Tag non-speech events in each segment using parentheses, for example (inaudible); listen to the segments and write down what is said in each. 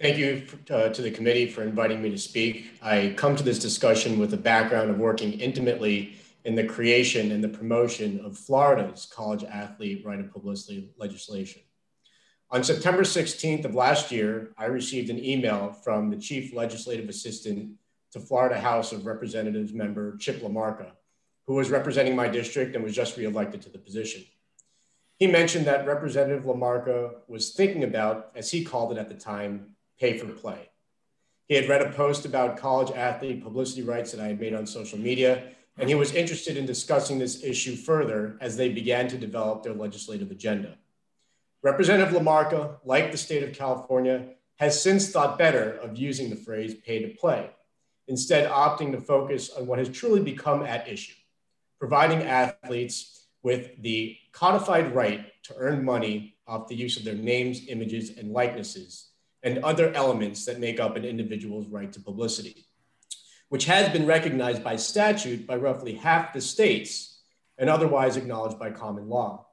Thank you uh, to the committee for inviting me to speak. I come to this discussion with a background of working intimately in the creation and the promotion of Florida's college athlete right of publicity legislation. On September 16th of last year, I received an email from the chief legislative assistant to Florida House of Representatives member Chip LaMarca, who was representing my district and was just reelected to the position. He mentioned that Representative LaMarca was thinking about, as he called it at the time, pay for play. He had read a post about college athlete publicity rights that I had made on social media, and he was interested in discussing this issue further as they began to develop their legislative agenda. Representative LaMarca, like the state of California, has since thought better of using the phrase pay to play, instead opting to focus on what has truly become at issue, providing athletes with the codified right to earn money off the use of their names, images, and likenesses, and other elements that make up an individual's right to publicity, which has been recognized by statute by roughly half the states and otherwise acknowledged by common law.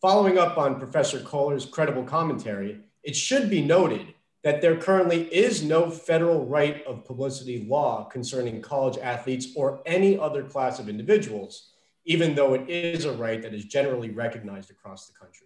Following up on Professor Kohler's credible commentary, it should be noted that there currently is no federal right of publicity law concerning college athletes or any other class of individuals even though it is a right that is generally recognized across the country.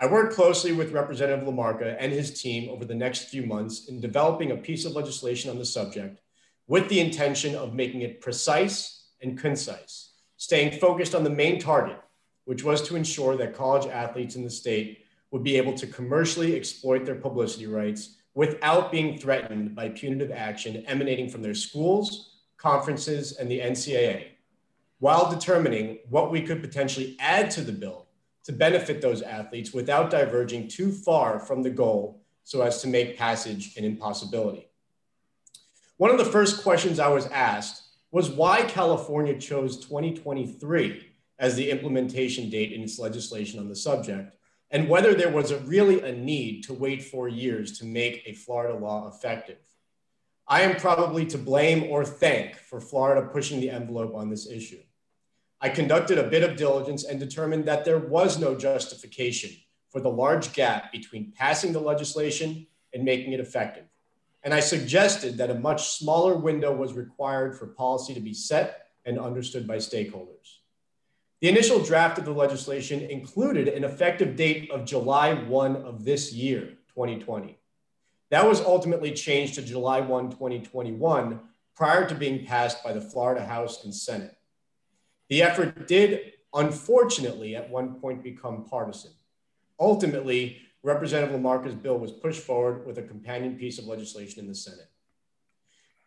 I worked closely with Representative LaMarca and his team over the next few months in developing a piece of legislation on the subject with the intention of making it precise and concise, staying focused on the main target, which was to ensure that college athletes in the state would be able to commercially exploit their publicity rights without being threatened by punitive action emanating from their schools, conferences, and the NCAA, while determining what we could potentially add to the bill to benefit those athletes without diverging too far from the goal so as to make passage an impossibility. One of the first questions I was asked was why California chose 2023 as the implementation date in its legislation on the subject, and whether there was a really a need to wait four years to make a Florida law effective. I am probably to blame or thank for Florida pushing the envelope on this issue. I conducted a bit of diligence and determined that there was no justification for the large gap between passing the legislation and making it effective. And I suggested that a much smaller window was required for policy to be set and understood by stakeholders. The initial draft of the legislation included an effective date of July 1 of this year, 2020. That was ultimately changed to July 1, 2021, prior to being passed by the Florida House and Senate. The effort did, unfortunately, at one point become partisan. Ultimately, Representative LaMarca's bill was pushed forward with a companion piece of legislation in the Senate.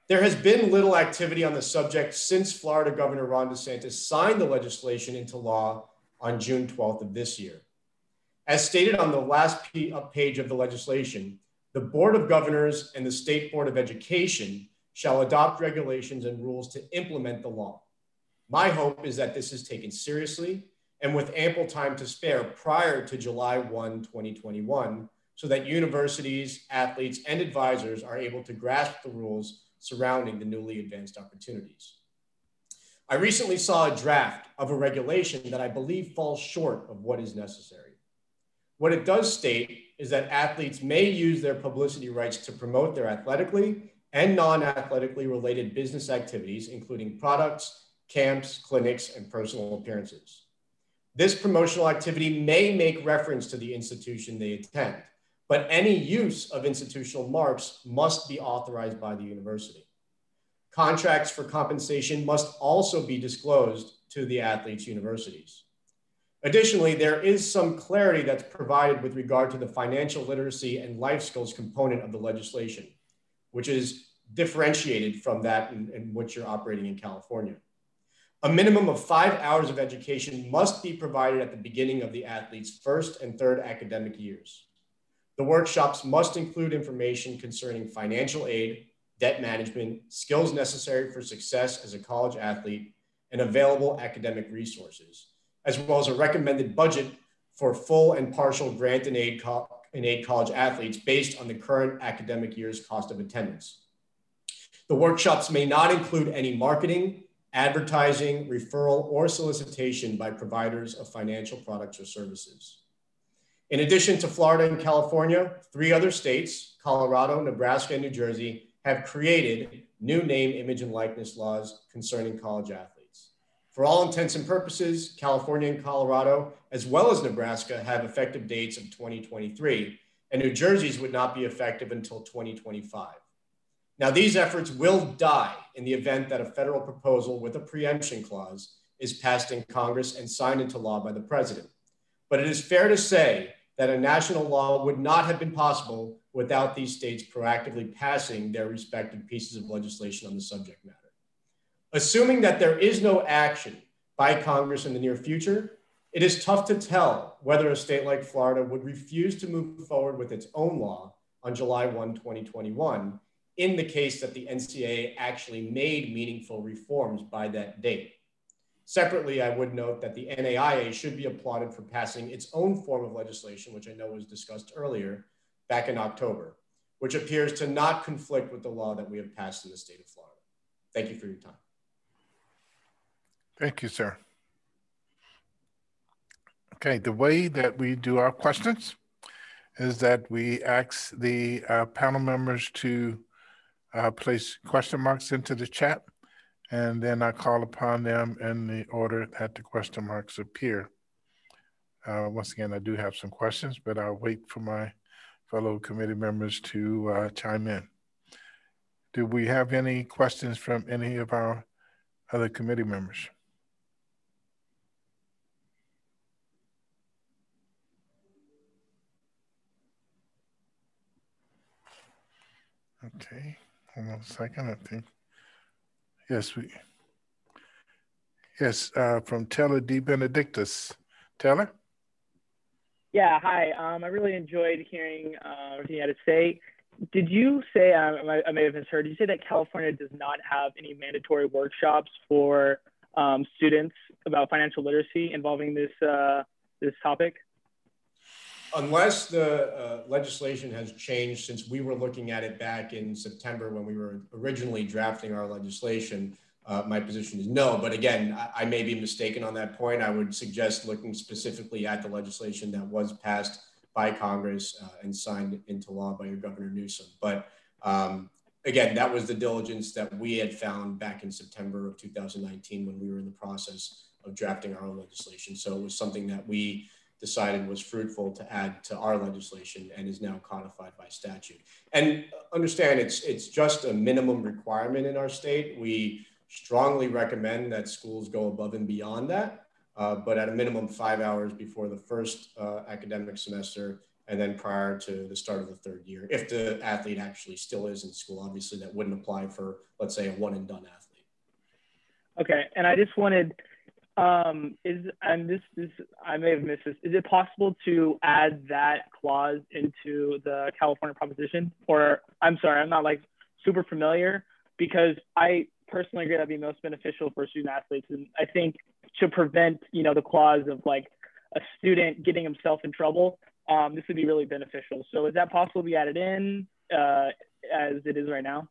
There has been little activity on the subject since Florida Governor Ron DeSantis signed the legislation into law on June 12th of this year. As stated on the last uh, page of the legislation, the Board of Governors and the State Board of Education shall adopt regulations and rules to implement the law. My hope is that this is taken seriously and with ample time to spare prior to July 1, 2021, so that universities, athletes, and advisors are able to grasp the rules surrounding the newly advanced opportunities. I recently saw a draft of a regulation that I believe falls short of what is necessary. What it does state is that athletes may use their publicity rights to promote their athletically and non athletically related business activities, including products, camps, clinics, and personal appearances. This promotional activity may make reference to the institution they attend, but any use of institutional marks must be authorized by the university. Contracts for compensation must also be disclosed to the athletes' universities. Additionally, there is some clarity that's provided with regard to the financial literacy and life skills component of the legislation, which is differentiated from that in, in which you're operating in California. A minimum of five hours of education must be provided at the beginning of the athlete's first and third academic years. The workshops must include information concerning financial aid, debt management, skills necessary for success as a college athlete, and available academic resources, as well as a recommended budget for full and partial grant and aid, co- and aid college athletes based on the current academic year's cost of attendance. The workshops may not include any marketing, advertising, referral, or solicitation by providers of financial products or services. In addition to Florida and California, three other states, Colorado, Nebraska, and New Jersey, have created new name, image, and likeness laws concerning college athletes. For all intents and purposes, California and Colorado, as well as Nebraska, have effective dates of 2023, and New Jersey's would not be effective until 2025. Now, these efforts will die in the event that a federal proposal with a preemption clause is passed in Congress and signed into law by the president. But it is fair to say that a national law would not have been possible without these states proactively passing their respective pieces of legislation on the subject matter. Assuming that there is no action by Congress in the near future, it is tough to tell whether a state like Florida would refuse to move forward with its own law on July 1, 2021, in the case that the NCAA actually made meaningful reforms by that date. Separately, I would note that the NAIA should be applauded for passing its own form of legislation, which I know was discussed earlier back in October, which appears to not conflict with the law that we have passed in the state of Florida. Thank you for your time. Thank you, sir. Okay, the way that we do our questions is that we ask the uh, panel members to uh, place question marks into the chat and then I call upon them in the order that the question marks appear. Uh, once again, I do have some questions, but I'll wait for my fellow committee members to uh, chime in. Do we have any questions from any of our other committee members? Okay, hold on a second, I think. Yes, we. Yes, uh, from Taylor D. Benedictus. Taylor? Yeah, hi. Um, I really enjoyed hearing uh, everything you had to say. Did you say, um, I may have misheard, did you say that California does not have any mandatory workshops for um, students about financial literacy involving this, uh, this topic? Unless the uh, legislation has changed since we were looking at it back in September when we were originally drafting our legislation, uh, my position is no. But again, I, I, may be mistaken on that point. I would suggest looking specifically at the legislation that was passed by Congress uh, and signed into law by your Governor Newsom. But um, again, that was the diligence that we had found back in September of 2019 when we were in the process of drafting our own legislation. So it was something that we decided was fruitful to add to our legislation and is now codified by statute. And understand it's it's just a minimum requirement in our state. We strongly recommend that schools go above and beyond that, uh, but at a minimum five hours before the first uh, academic semester and then prior to the start of the third year. If the athlete actually still is in school, obviously that wouldn't apply for, let's say, a one and done athlete. Okay, and I just wanted um, is and this is I may have missed this. Is it possible to add that clause into the California proposition? Or I'm sorry, I'm not like super familiar because I personally agree that'd be most beneficial for student athletes, and I think to prevent you know the clause of like a student getting himself in trouble, um, this would be really beneficial. So is that possible to be added in uh, as it is right now?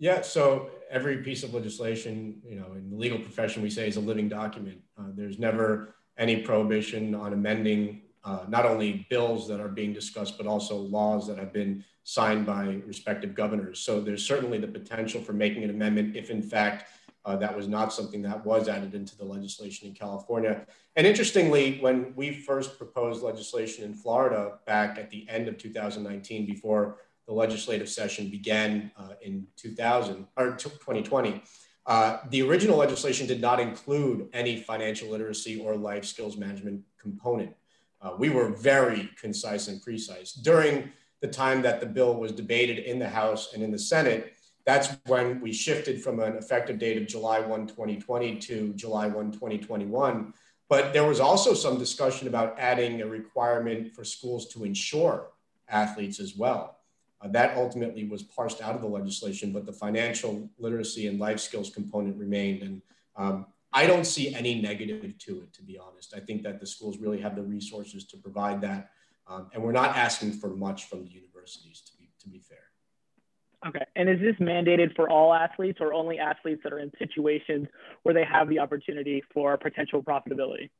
Yeah, so every piece of legislation, you know, in the legal profession, we say is a living document. Uh, there's never any prohibition on amending uh, not only bills that are being discussed, but also laws that have been signed by respective governors. So there's certainly the potential for making an amendment if, in fact, uh, that was not something that was added into the legislation in California. And interestingly, when we first proposed legislation in Florida back at the end of 2019, before the legislative session began uh, in 2000 or 2020. Uh, the original legislation did not include any financial literacy or life skills management component. Uh, we were very concise and precise. During the time that the bill was debated in the House and in the Senate, that's when we shifted from an effective date of July 1, 2020 to July 1, 2021. But there was also some discussion about adding a requirement for schools to insure athletes as well. Uh, that ultimately was parsed out of the legislation, but the financial literacy and life skills component remained. And um, I don't see any negative to it, to be honest. I think that the schools really have the resources to provide that. Um, and we're not asking for much from the universities, to be, to be fair. Okay. And is this mandated for all athletes or only athletes that are in situations where they have the opportunity for potential profitability?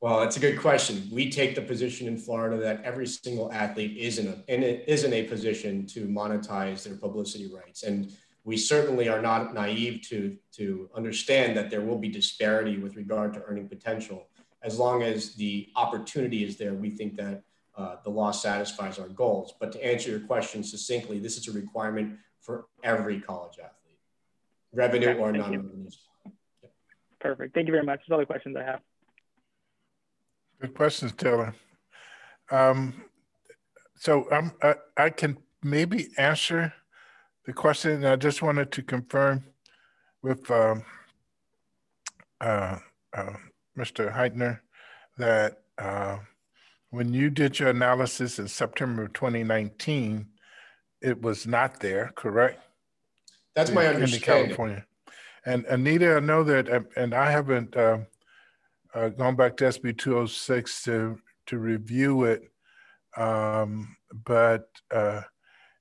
Well, that's a good question. We take the position in Florida that every single athlete is in a, in a, is in a position to monetize their publicity rights. And we certainly are not naive to, to understand that there will be disparity with regard to earning potential. As long as the opportunity is there, we think that uh, the law satisfies our goals. But to answer your question succinctly, this is a requirement for every college athlete, revenue okay, or non-revenue. Perfect. Thank you very much. That's all the questions I have. Good questions, Taylor. Um, so um, I, I can maybe answer the question. I just wanted to confirm with um, uh, uh, Mr. Heitner that uh, when you did your analysis in September of 2019, it was not there, correct? That's my understanding. In California. And Anita, I know that, and I haven't uh, gone back to SB 206 to to review it, um, but uh,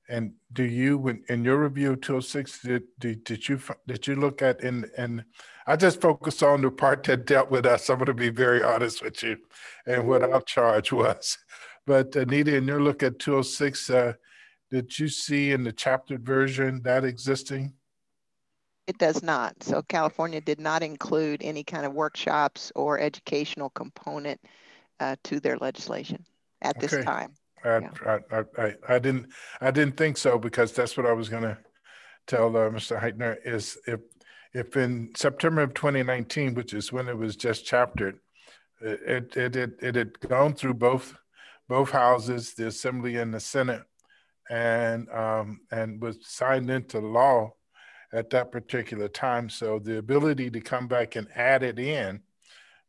and do you, when in your review of 206, did, did, did you did you look at and and I just focused on the part that dealt with us. I'm going to be very honest with you, and what our charge was. But Anita, in your look at 206, uh, did you see in the chaptered version that existing? It does not. So California did not include any kind of workshops or educational component uh, to their legislation at okay. this time. I, yeah. I, I, I, didn't I didn't think so because that's what I was going to tell uh, Mr. Heitner is if if in September of 2019, which is when it was just chaptered, it it it, it had gone through both both houses, the Assembly and the Senate, and um, and was signed into law at that particular time. So the ability to come back and add it in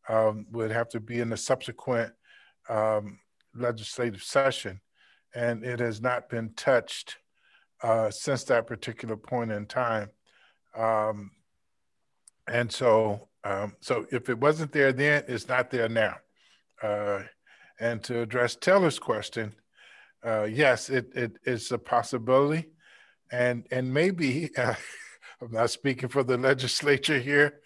um, would have to be in the subsequent um, legislative session, and it has not been touched uh, since that particular point in time. Um, and so, um, so if it wasn't there then, it's not there now. Uh, and to address Taylor's question, uh, yes, it, it is a possibility, and and maybe uh, (laughs) I'm not speaking for the legislature here,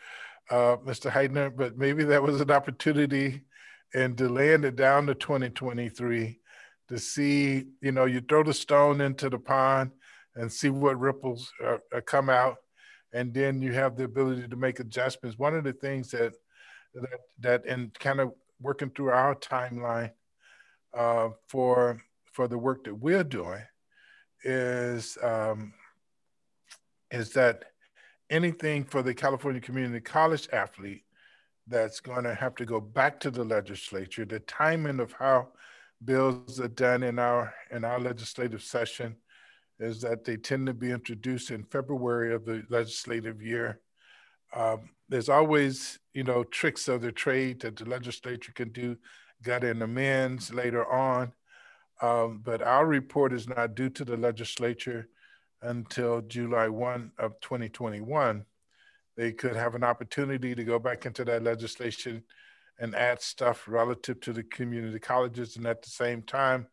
uh, Mr. Heitner, but maybe that was an opportunity and delaying it down to 2023 to see, you know, you throw the stone into the pond and see what ripples uh, uh, come out, and then you have the ability to make adjustments. One of the things that that that in kind of working through our timeline uh, for for the work that we're doing is um, is that anything for the California Community College athlete that's going to have to go back to the legislature. The timing of how bills are done in our in our legislative session is that they tend to be introduced in February of the legislative year. Um, there's always, you know, tricks of the trade that the legislature can do, gut and amends later on. Um, but our report is not due to the legislature until July 1 of 2021 they could have an opportunity to go back into that legislation and add stuff relative to the community colleges and at the same time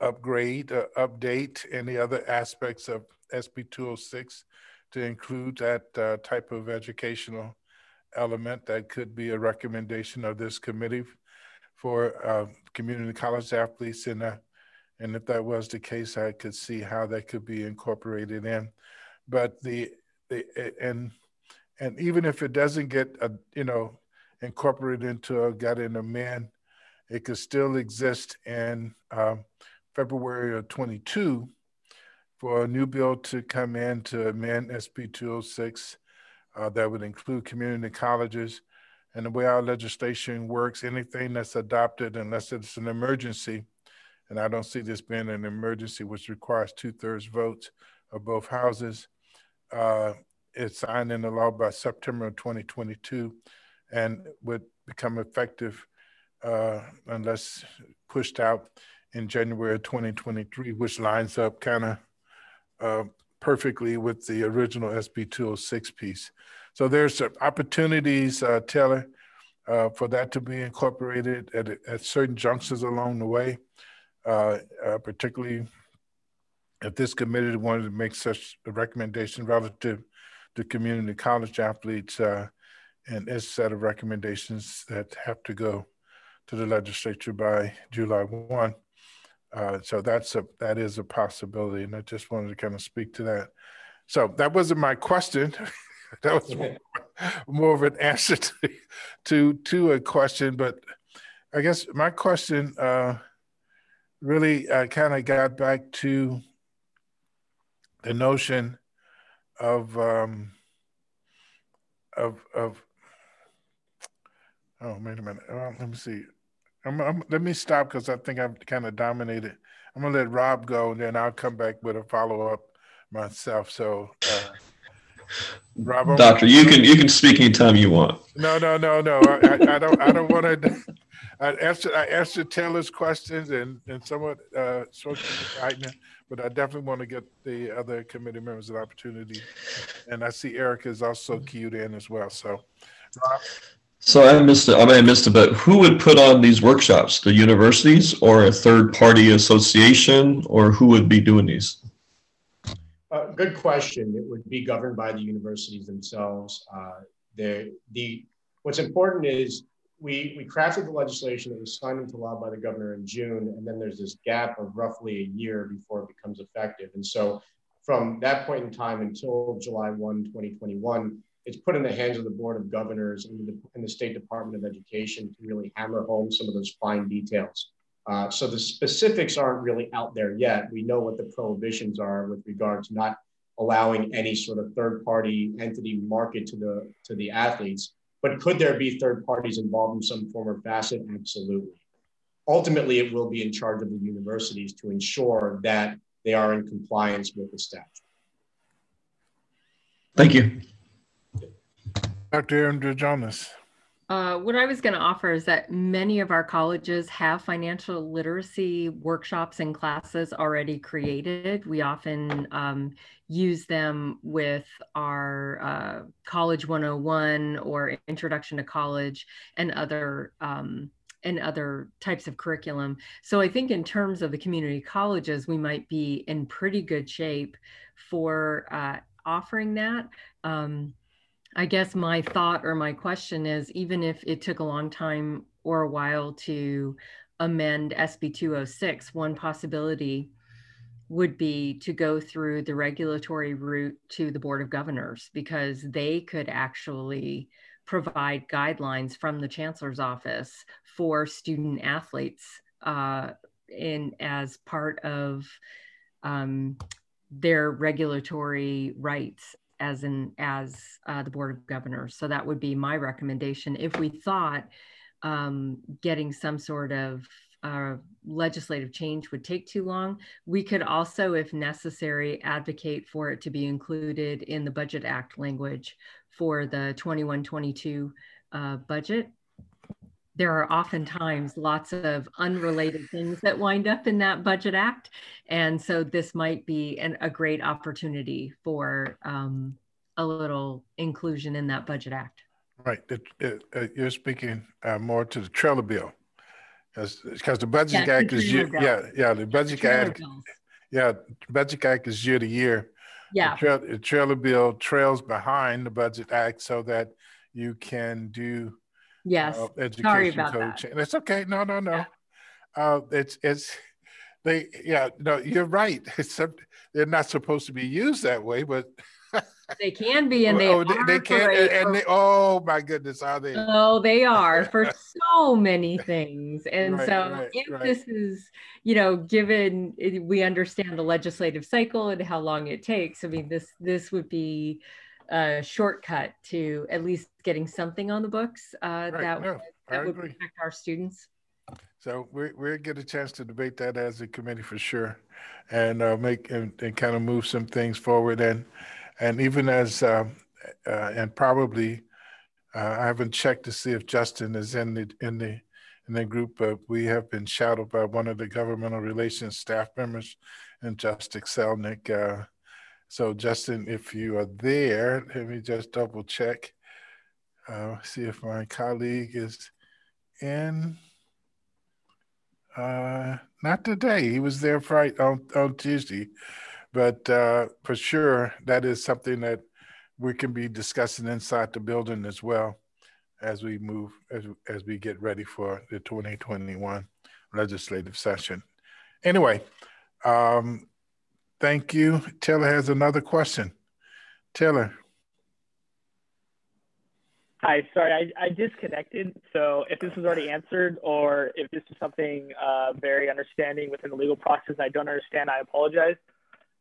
upgrade, uh, update any other aspects of SB 206 to include that uh, type of educational element that could be a recommendation of this committee for uh, community college athletes. And, uh, and if that was the case, I could see how that could be incorporated in. But the, the and and even if it doesn't get a, you know incorporated into a gut and amend, it could still exist in um, February of 22 for a new bill to come in to amend SB 206 uh, that would include community colleges. And the way our legislation works, anything that's adopted, unless it's an emergency, and I don't see this being an emergency, which requires two thirds votes of both houses, uh, it's signed into law by September of 2022 and would become effective uh, unless pushed out in January of 2023, which lines up kind of uh, perfectly with the original SB 206 piece. So there's opportunities, uh, Taylor, uh, for that to be incorporated at, at certain junctions along the way, uh, uh, particularly if this committee wanted to make such a recommendation relative to community college athletes uh, and its set of recommendations that have to go to the legislature by July 1. Uh, so that's a that is a possibility, and I just wanted to kind of speak to that. So that wasn't my question. (laughs) that was more, (laughs) more, of an answer to, to to a question, but I guess my question uh, really uh, kind of got back to the notion of um, of of oh wait a minute uh, let me see I'm, I'm, let me stop because I think I've kind of dominated. I'm gonna let Rob go, and then I'll come back with a follow up myself. So, uh, Rob, Doctor, you can you can speak anytime you want. No, no, no, no. I, I, I don't. I don't want to. (laughs) I answered I answered Taylor's questions and and somewhat uh, spoke to but I definitely want to get the other committee members an opportunity. And I see Eric is also queued in as well. So, Rob. So I missed it. I may have missed it, but who would put on these workshops? The universities or a third party association or who would be doing these? Uh, good question. It would be governed by the universities themselves. Uh, the, the, what's important is we, we crafted the legislation that was signed into law by the governor in June, and then there's this gap of roughly a year before it becomes effective. And so from that point in time until July 1, 2021, it's put in the hands of the Board of Governors and the, and the State Department of Education to really hammer home some of those fine details. Uh, so the specifics aren't really out there yet. We know what the prohibitions are with regard to not allowing any sort of third-party entity market to the to the athletes. But could there be third parties involved in some form or facet? Absolutely. Ultimately, it will be in charge of the universities to ensure that they are in compliance with the statute. Thank you. Dr. Andrew Jonas. Uh, what I was going to offer is that many of our colleges have financial literacy workshops and classes already created. We often um, use them with our uh, College 101 or Introduction to College and other um, and other types of curriculum. So I think in terms of the community colleges, we might be in pretty good shape for uh, offering that. Um, I guess my thought or my question is even if it took a long time or a while to amend SB 206, one possibility would be to go through the regulatory route to the Board of Governors because they could actually provide guidelines from the Chancellor's office for student athletes uh, in as part of um, their regulatory rights as in as uh, the board of governors. So that would be my recommendation. If we thought um, getting some sort of uh, legislative change would take too long we could also if necessary advocate for it to be included in the budget act language for the 21-22 uh, budget there are oftentimes lots of unrelated things that wind up in that budget act. And so this might be an, a great opportunity for um, a little inclusion in that budget act. Right. It, it, uh, you're speaking uh, more to the trailer bill because the budget yeah, act is year, yeah yeah the budget the act bills. yeah budget act is year to year yeah the, trail, the trailer bill trails behind the budget act so that you can do Yes. Uh, education Sorry about coach. That. It's okay. No, no, no. Yeah. Uh, it's it's they yeah no you're right. (laughs) It's they're not supposed to be used that way, but (laughs) they can be and they oh, they, they can and, and they oh my goodness are they oh they are (laughs) for so many things and right, so right, if right. this is you know given we understand the legislative cycle and how long it takes i mean this this would be a shortcut to at least getting something on the books uh, right. that, no, that would protect our students. So we we'll get a chance to debate that as a committee for sure, and uh, make and, and, kind of move some things forward. And and even as uh, uh, and probably uh, I haven't checked to see if Justin is in the in the in the group, but we have been shadowed by one of the governmental relations staff members, and Justin Selnick. So Justin, if you are there, let me just double check. Uh, see if my colleague is in. Uh, not today. He was there Friday on, on Tuesday, but uh, for sure that is something that we can be discussing inside the building as well. as we move, as, as we get ready for the 2021 legislative session. Anyway, um, thank you. Taylor has another question. Taylor. Hi, sorry, I, I disconnected. So if this was already answered or if this is something uh, very understanding within the legal process I don't understand, I apologize.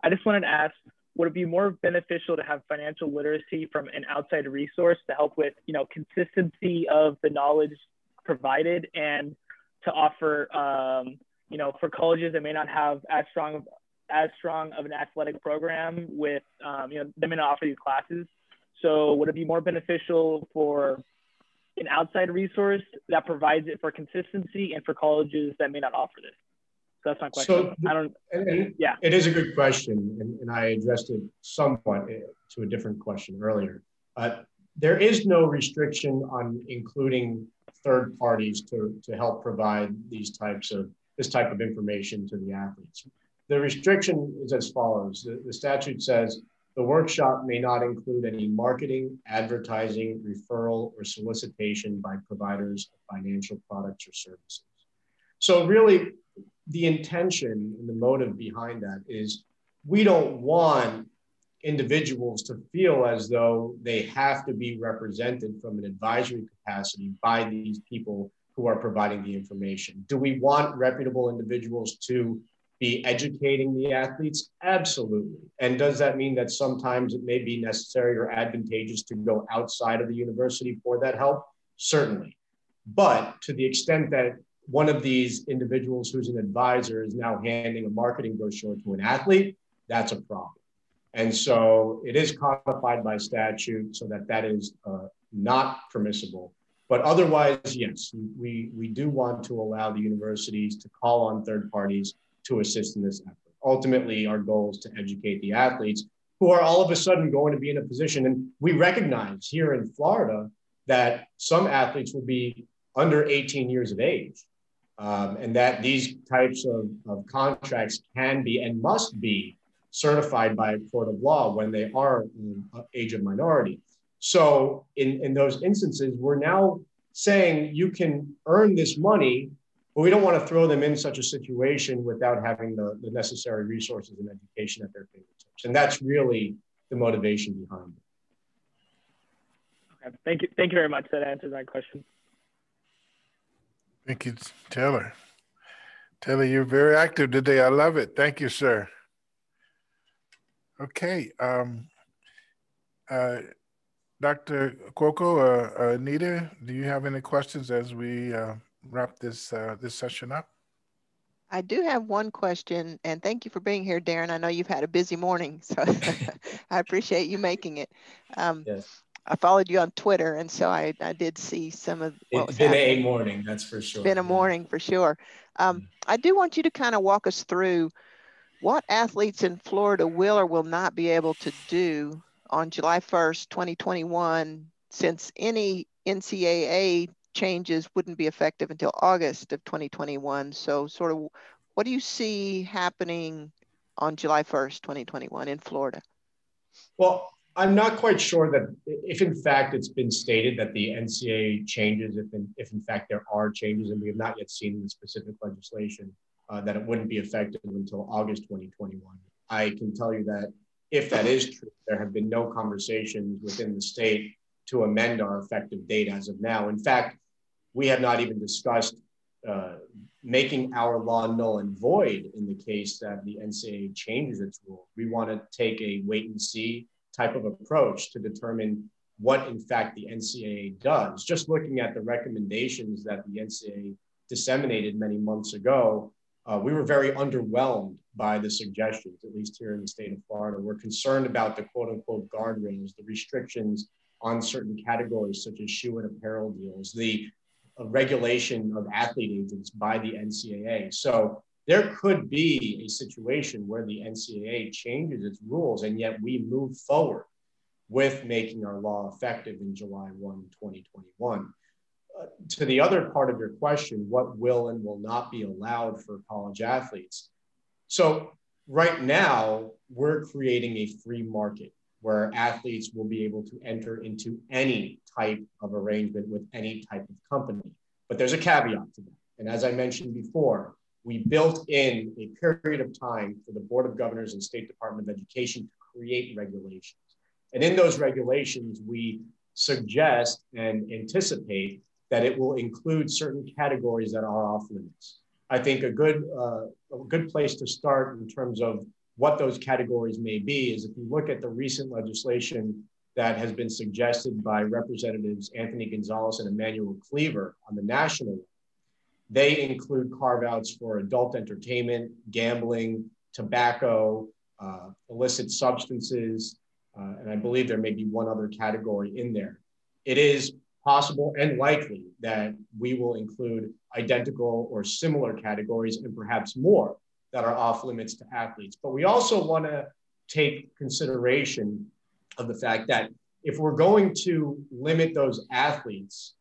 I just wanted to ask, would it be more beneficial to have financial literacy from an outside resource to help with, you know, consistency of the knowledge provided and to offer, um, you know, for colleges that may not have as strong as strong of an athletic program with, um, you know, they may not offer these classes so would it be more beneficial for an outside resource that provides it for consistency and for colleges that may not offer this? So that's my question. So I don't. And, and yeah, it is a good question, and, and I addressed it somewhat eh, to a different question earlier. Uh, there is no restriction on including third parties to, to help provide these types of this type of information to the athletes. The restriction is as follows: the, the statute says the workshop may not include any marketing, advertising, referral, or solicitation by providers of financial products or services. So, really, the intention and the motive behind that is we don't want individuals to feel as though they have to be represented from an advisory capacity by these people who are providing the information. Do we want reputable individuals to be educating the athletes? Absolutely. And does that mean that sometimes it may be necessary or advantageous to go outside of the university for that help? Certainly. But to the extent that one of these individuals who's an advisor is now handing a marketing brochure to an athlete, that's a problem. And so it is codified by statute so that that is uh, not permissible. But otherwise, yes, we, we do want to allow the universities to call on third parties to assist in this effort. Ultimately, our goal is to educate the athletes who are all of a sudden going to be in a position. And we recognize here in Florida that some athletes will be under 18 years of age. Um, and that these types of, of contracts can be and must be certified by a court of law when they are age of minority. So in, in those instances, we're now saying you can earn this money but we don't want to throw them in such a situation without having the, the necessary resources and education at their fingertips. And that's really the motivation behind it. Okay. Thank you. Thank you very much. That answers my question. Thank you, Taylor. Taylor, you're very active today. I love it. Thank you, sir. Okay. Um, uh, Dr. Cuoco, uh, Anita, do you have any questions as we uh, wrap this uh, this session up? I do have one question, and thank you for being here, Darren. I know you've had a busy morning, so (laughs) I appreciate you making it. Um, yes. I followed you on Twitter, and so I, I did see some of what it's been happening. a morning, that's for sure. Been a morning for sure. Um. I do want you to kind of walk us through what athletes in Florida will or will not be able to do on July 1st, 2021, since any NCAA changes wouldn't be effective until August of 2021. So sort of what do you see happening on July 1st, 2021 in Florida? Well, I'm not quite sure that if in fact it's been stated that the NCA changes, if in, if in fact there are changes, and we have not yet seen the specific legislation, uh, that it wouldn't be effective until August 2021. I can tell you that if that is true, there have been no conversations within the state to amend our effective date as of now. In fact, we have not even discussed uh, making our law null and void in the case that the NCAA changes its rule. We want to take a wait and see type of approach to determine what, in fact, the NCAA does. Just looking at the recommendations that the NCAA disseminated many months ago, uh, we were very underwhelmed by the suggestions, at least here in the state of Florida. We're concerned about the quote unquote guardrails, the restrictions on certain categories such as shoe and apparel deals, the uh, regulation of athlete agents by the NCAA. So there could be a situation where the NCAA changes its rules and yet we move forward with making our law effective in July 1, 2021. Uh, to the other part of your question, what will and will not be allowed for college athletes? So, right now, we're creating a free market where athletes will be able to enter into any type of arrangement with any type of company. But there's a caveat to that. And as I mentioned before, we built in a period of time for the Board of Governors and State Department of Education to create regulations. And in those regulations, we suggest and anticipate that it will include certain categories that are off limits. I think a good, uh, a good place to start in terms of what those categories may be is if you look at the recent legislation that has been suggested by Representatives Anthony Gonzalez and Emanuel Cleaver on the national level, they include carve outs for adult entertainment, gambling, tobacco, uh, illicit substances, uh, and I believe there may be one other category in there. It is possible and likely that we will include identical or similar categories and perhaps more that are off limits to athletes. But we also want to take consideration of the fact that if we're going to limit those athletes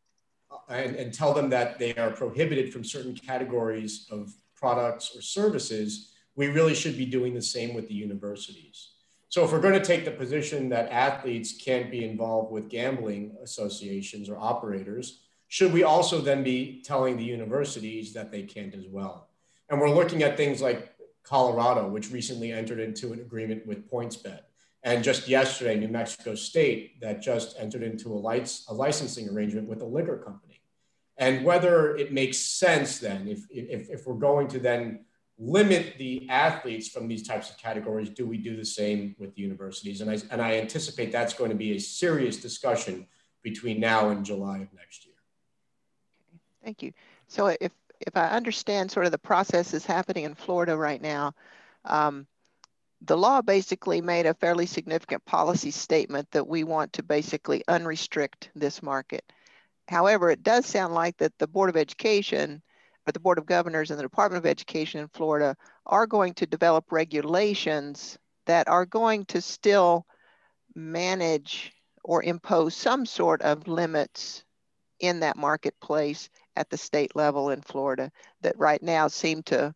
uh, and, and tell them that they are prohibited from certain categories of products or services, we really should be doing the same with the universities. So if we're going to take the position that athletes can't be involved with gambling associations or operators, should we also then be telling the universities that they can't as well? And we're looking at things like Colorado, which recently entered into an agreement with PointsBet. And just yesterday, New Mexico State that just entered into a, lights, a licensing arrangement with a liquor company. And whether it makes sense then, if, if, if we're going to then limit the athletes from these types of categories, do we do the same with the universities? And I, and I anticipate that's going to be a serious discussion between now and July of next year. Thank you. So if, if I understand sort of the process is happening in Florida right now, um, the law basically made a fairly significant policy statement that we want to basically unrestrict this market. However, it does sound like that the Board of Education or the Board of Governors and the Department of Education in Florida are going to develop regulations that are going to still manage or impose some sort of limits in that marketplace at the state level in Florida that right now seem to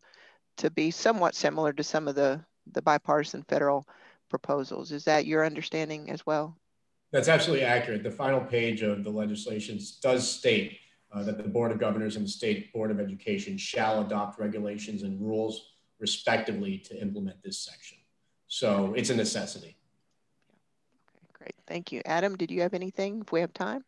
to be somewhat similar to some of the the bipartisan federal proposals. Is that your understanding as well? That's absolutely accurate. The final page of the legislation does state uh, that the Board of Governors and the State Board of Education shall adopt regulations and rules respectively to implement this section. So it's a necessity. Okay, great. Thank you. Adam, did you have anything if we have time?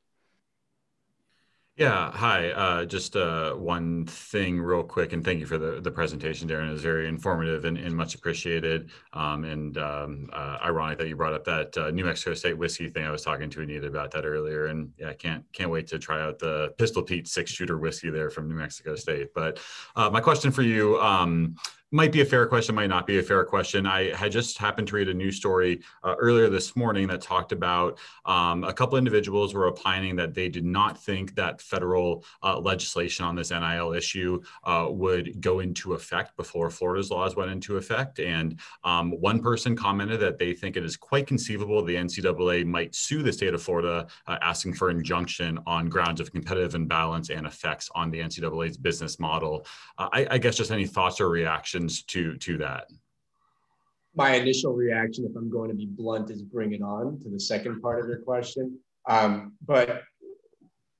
Yeah, hi. Uh, just uh, one thing real quick, and thank you for the, the presentation, Darren. It was very informative and, much appreciated. Um, and um, uh, ironic that you brought up that New Mexico State whiskey thing. I was talking to Anita about that earlier, and yeah, I can't can't wait to try out the Pistol Pete six shooter whiskey there from New Mexico State. But my question for you, um, might be a fair question, might not be a fair question. I had just happened to read a news story uh, earlier this morning that talked about um, a couple individuals were opining that they did not think that federal uh, legislation on this NIL issue uh, would go into effect before Florida's laws went into effect. And um, one person commented that they think it is quite conceivable the NCAA might sue the state of Florida, uh, asking for injunction on grounds of competitive imbalance and effects on the NCAA's business model. Uh, I, I guess just any thoughts or reactions reactions to to that? My initial reaction, if I'm going to be blunt, is bring it on to the second part of your question. Um, but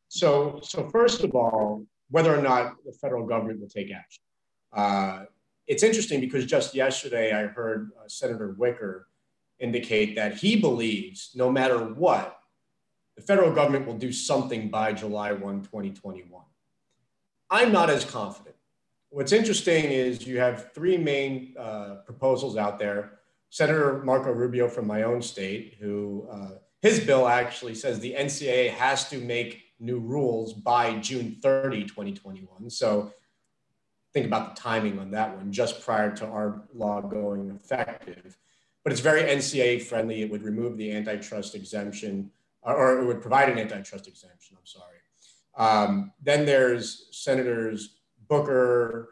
so so first of all, whether or not the federal government will take action. Uh, it's interesting because just yesterday I heard uh, Senator Wicker indicate that he believes no matter what, the federal government will do something by July 1, 2021. I'm not as confident what's interesting is you have three main uh, proposals out there. Senator Marco Rubio from my own state, who uh, his bill actually says the NCAA has to make new rules by June 30, 2021. So think about the timing on that one, just prior to our law going effective. But it's very NCAA friendly. It would remove the antitrust exemption, or it would provide an antitrust exemption. I'm sorry. Um, then there's Senators Booker,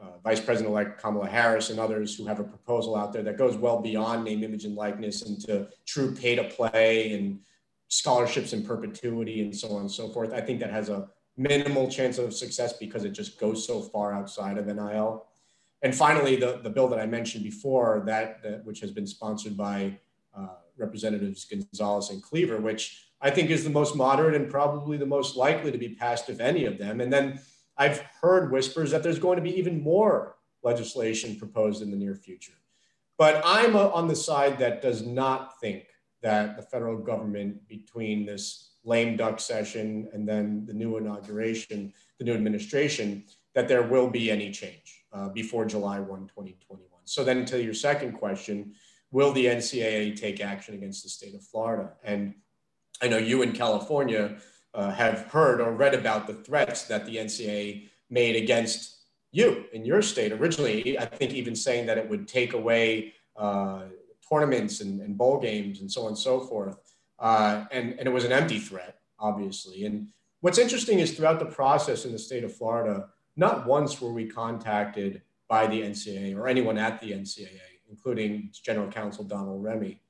uh, Vice President elect Kamala Harris, and others who have a proposal out there that goes well beyond name, image, and likeness into true pay to play and scholarships in perpetuity and so on and so forth. I think that has a minimal chance of success because it just goes so far outside of NIL. And finally, the, the bill that I mentioned before, that, that which has been sponsored by uh, Representatives Gonzalez and Cleaver, which I think is the most moderate and probably the most likely to be passed, if any of them. And then I've heard whispers that there's going to be even more legislation proposed in the near future. But I'm uh, on the side that does not think that the federal government, between this lame duck session and then the new inauguration, the new administration, that there will be any change uh, before July 1, 2021. So then to your second question, will the NCAA take action against the state of Florida? And I know you in California uh, have heard or read about the threats that the NCAA made against you in your state originally. I think even saying that it would take away uh, tournaments and, and, bowl games and so on and so forth. Uh, and, and it was an empty threat, obviously. And what's interesting is throughout the process in the state of Florida, not once were we contacted by the NCAA or anyone at the NCAA, including General Counsel Donald Remy.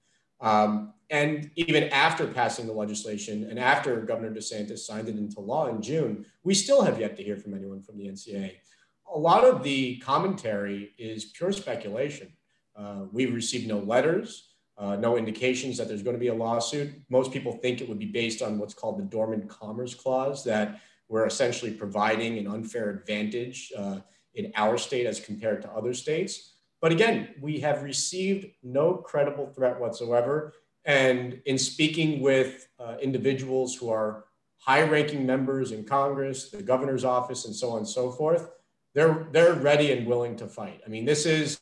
Um, and even after passing the legislation and after Governor DeSantis signed it into law in June, we still have yet to hear from anyone from the NCA. A lot of the commentary is pure speculation. Uh, we've received no letters, uh, no indications that there's going to be a lawsuit. Most people think it would be based on what's called the Dormant Commerce Clause, that we're essentially providing an unfair advantage uh, in our state as compared to other states. But again, we have received no credible threat whatsoever. And in speaking with uh, individuals who are high ranking members in Congress, the governor's office, and so on and so forth, they're, they're ready and willing to fight. I mean, this is,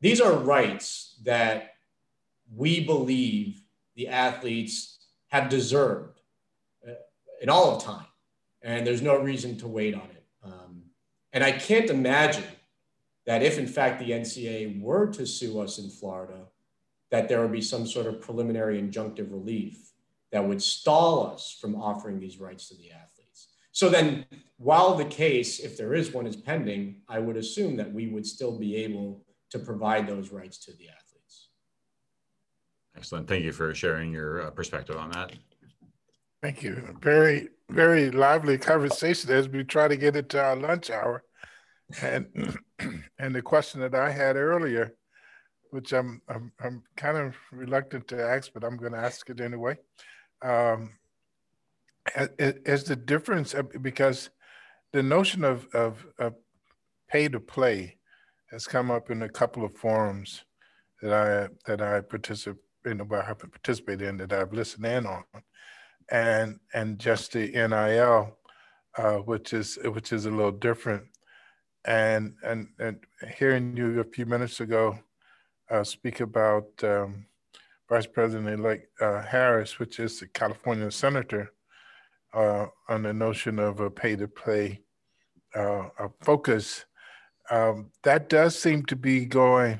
these are rights that we believe the athletes have deserved uh, in all of time. And there's no reason to wait on it. Um, and I can't imagine that if in fact the NCAA were to sue us in Florida, that there would be some sort of preliminary injunctive relief that would stall us from offering these rights to the athletes. So then, while the case, if there is one, is pending, I would assume that we would still be able to provide those rights to the athletes. Excellent. Thank you for sharing your uh, perspective on that. Thank you. Very, very lively conversation as we try to get into our lunch hour. And and the question that I had earlier, which I'm I'm, I'm kind of reluctant to ask, but I'm going to ask it anyway, um, is the difference uh, because the notion of, of, of pay to play has come up in a couple of forums that I that I participate in, I have participated in that I've listened in on, and and just the NIL, uh, which is which is a little different and and and hearing you a few minutes ago uh, speak about um, Vice President-elect uh, Harris, which is the California senator, uh, on the notion of a pay-to-play uh, focus, um, that does seem to be going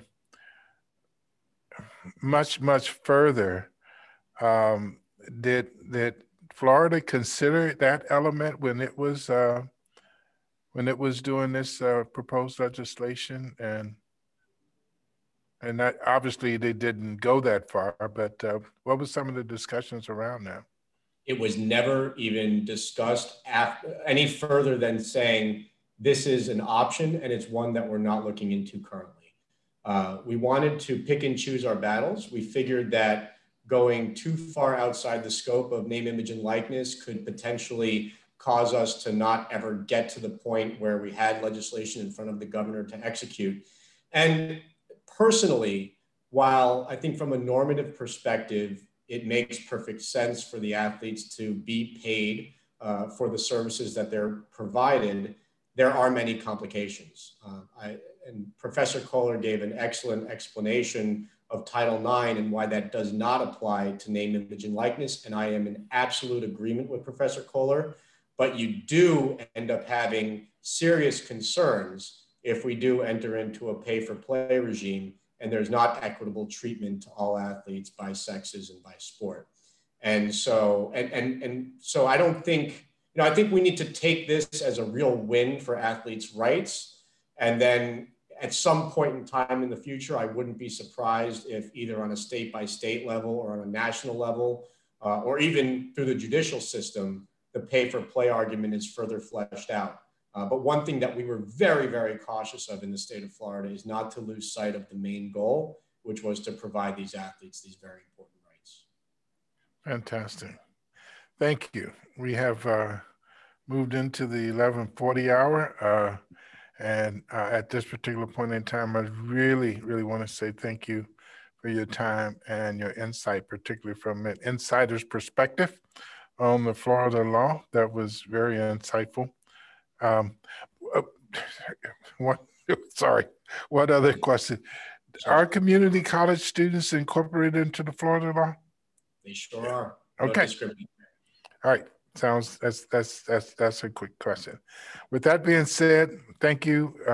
much much further. Um, did did Florida consider that element when it was uh, when it was doing this uh, proposed legislation and and that obviously they didn't go that far but uh, what was some of the discussions around that? It was never even discussed after, any further than saying this is an option and it's one that we're not looking into currently. Uh, we wanted to pick and choose our battles. We figured that going too far outside the scope of name image and likeness could potentially cause us to not ever get to the point where we had legislation in front of the governor to execute. And personally, while I think from a normative perspective, it makes perfect sense for the athletes to be paid uh, for the services that they're provided, there are many complications. Uh, I, and Professor Kohler gave an excellent explanation of Title IX and why that does not apply to name, image, and likeness. And I am in absolute agreement with Professor Kohler but you do end up having serious concerns if we do enter into a pay for play regime and there's not equitable treatment to all athletes by sexes and by sport. And so, and, and, and so I don't think, you know, I think we need to take this as a real win for athletes' rights. And then at some point in time in the future, I wouldn't be surprised if either on a state by state level or on a national level, uh, or even through the judicial system, the pay for play argument is further fleshed out. Uh, but one thing that we were very, very cautious of in the state of Florida is not to lose sight of the main goal, which was to provide these athletes these very important rights. Fantastic. Thank you. We have uh, moved into the 1140 hour. Uh, and uh, at this particular point in time, I really, really want to say thank you for your time and your insight, particularly from an insider's perspective on the Florida law. That was very insightful. Um, uh, (laughs) what, (laughs) sorry, what other question? Are community college students incorporated into the Florida law? They sure are. Okay. All right. Sounds that's that's that's that's a quick question. With that being said, thank you.